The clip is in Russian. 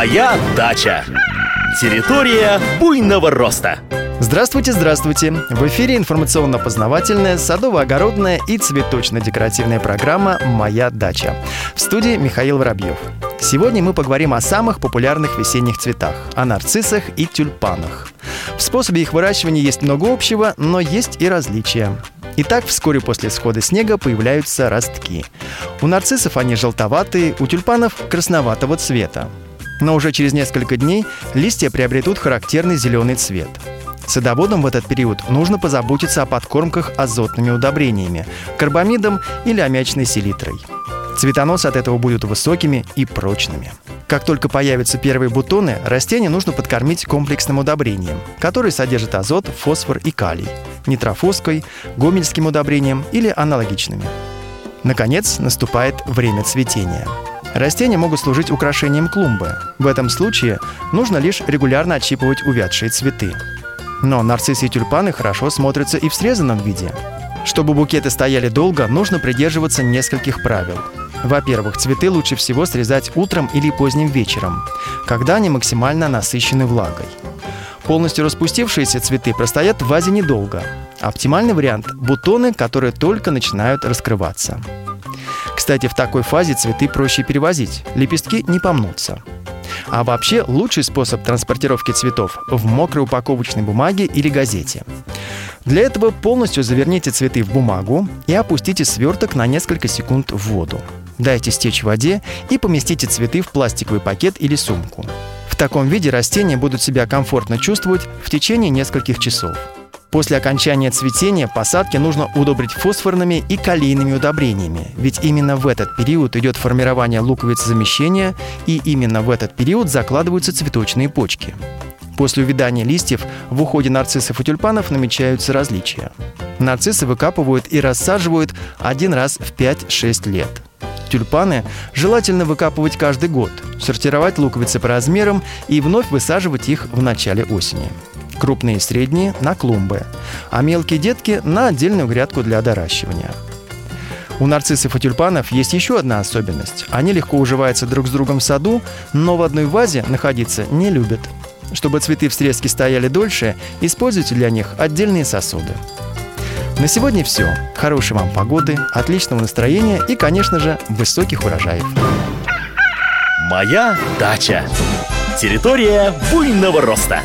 Моя дача. Территория буйного роста. Здравствуйте, здравствуйте! В эфире информационно-познавательная, садово-огородная и цветочно-декоративная программа «Моя дача». В студии Михаил Воробьев. Сегодня мы поговорим о самых популярных весенних цветах – о нарциссах и тюльпанах. В способе их выращивания есть много общего, но есть и различия. Итак, вскоре после схода снега появляются ростки. У нарциссов они желтоватые, у тюльпанов красноватого цвета. Но уже через несколько дней листья приобретут характерный зеленый цвет. Садоводам в этот период нужно позаботиться о подкормках азотными удобрениями, карбамидом или аммиачной селитрой. Цветоносы от этого будут высокими и прочными. Как только появятся первые бутоны, растение нужно подкормить комплексным удобрением, которое содержит азот, фосфор и калий, нитрофоской, гомельским удобрением или аналогичными. Наконец, наступает время цветения. Растения могут служить украшением клумбы. В этом случае нужно лишь регулярно отщипывать увядшие цветы. Но нарциссы и тюльпаны хорошо смотрятся и в срезанном виде. Чтобы букеты стояли долго, нужно придерживаться нескольких правил. Во-первых, цветы лучше всего срезать утром или поздним вечером, когда они максимально насыщены влагой. Полностью распустившиеся цветы простоят в вазе недолго. Оптимальный вариант – бутоны, которые только начинают раскрываться. Кстати, в такой фазе цветы проще перевозить, лепестки не помнутся. А вообще лучший способ транспортировки цветов в мокрой упаковочной бумаге или газете. Для этого полностью заверните цветы в бумагу и опустите сверток на несколько секунд в воду. Дайте стечь в воде и поместите цветы в пластиковый пакет или сумку. В таком виде растения будут себя комфортно чувствовать в течение нескольких часов. После окончания цветения посадки нужно удобрить фосфорными и калийными удобрениями, ведь именно в этот период идет формирование луковиц замещения, и именно в этот период закладываются цветочные почки. После увядания листьев в уходе нарциссов и тюльпанов намечаются различия. Нарциссы выкапывают и рассаживают один раз в 5-6 лет. Тюльпаны желательно выкапывать каждый год, сортировать луковицы по размерам и вновь высаживать их в начале осени крупные и средние – на клумбы, а мелкие детки – на отдельную грядку для доращивания. У нарциссов и тюльпанов есть еще одна особенность. Они легко уживаются друг с другом в саду, но в одной вазе находиться не любят. Чтобы цветы в срезке стояли дольше, используйте для них отдельные сосуды. На сегодня все. Хорошей вам погоды, отличного настроения и, конечно же, высоких урожаев. Моя дача. Территория буйного роста.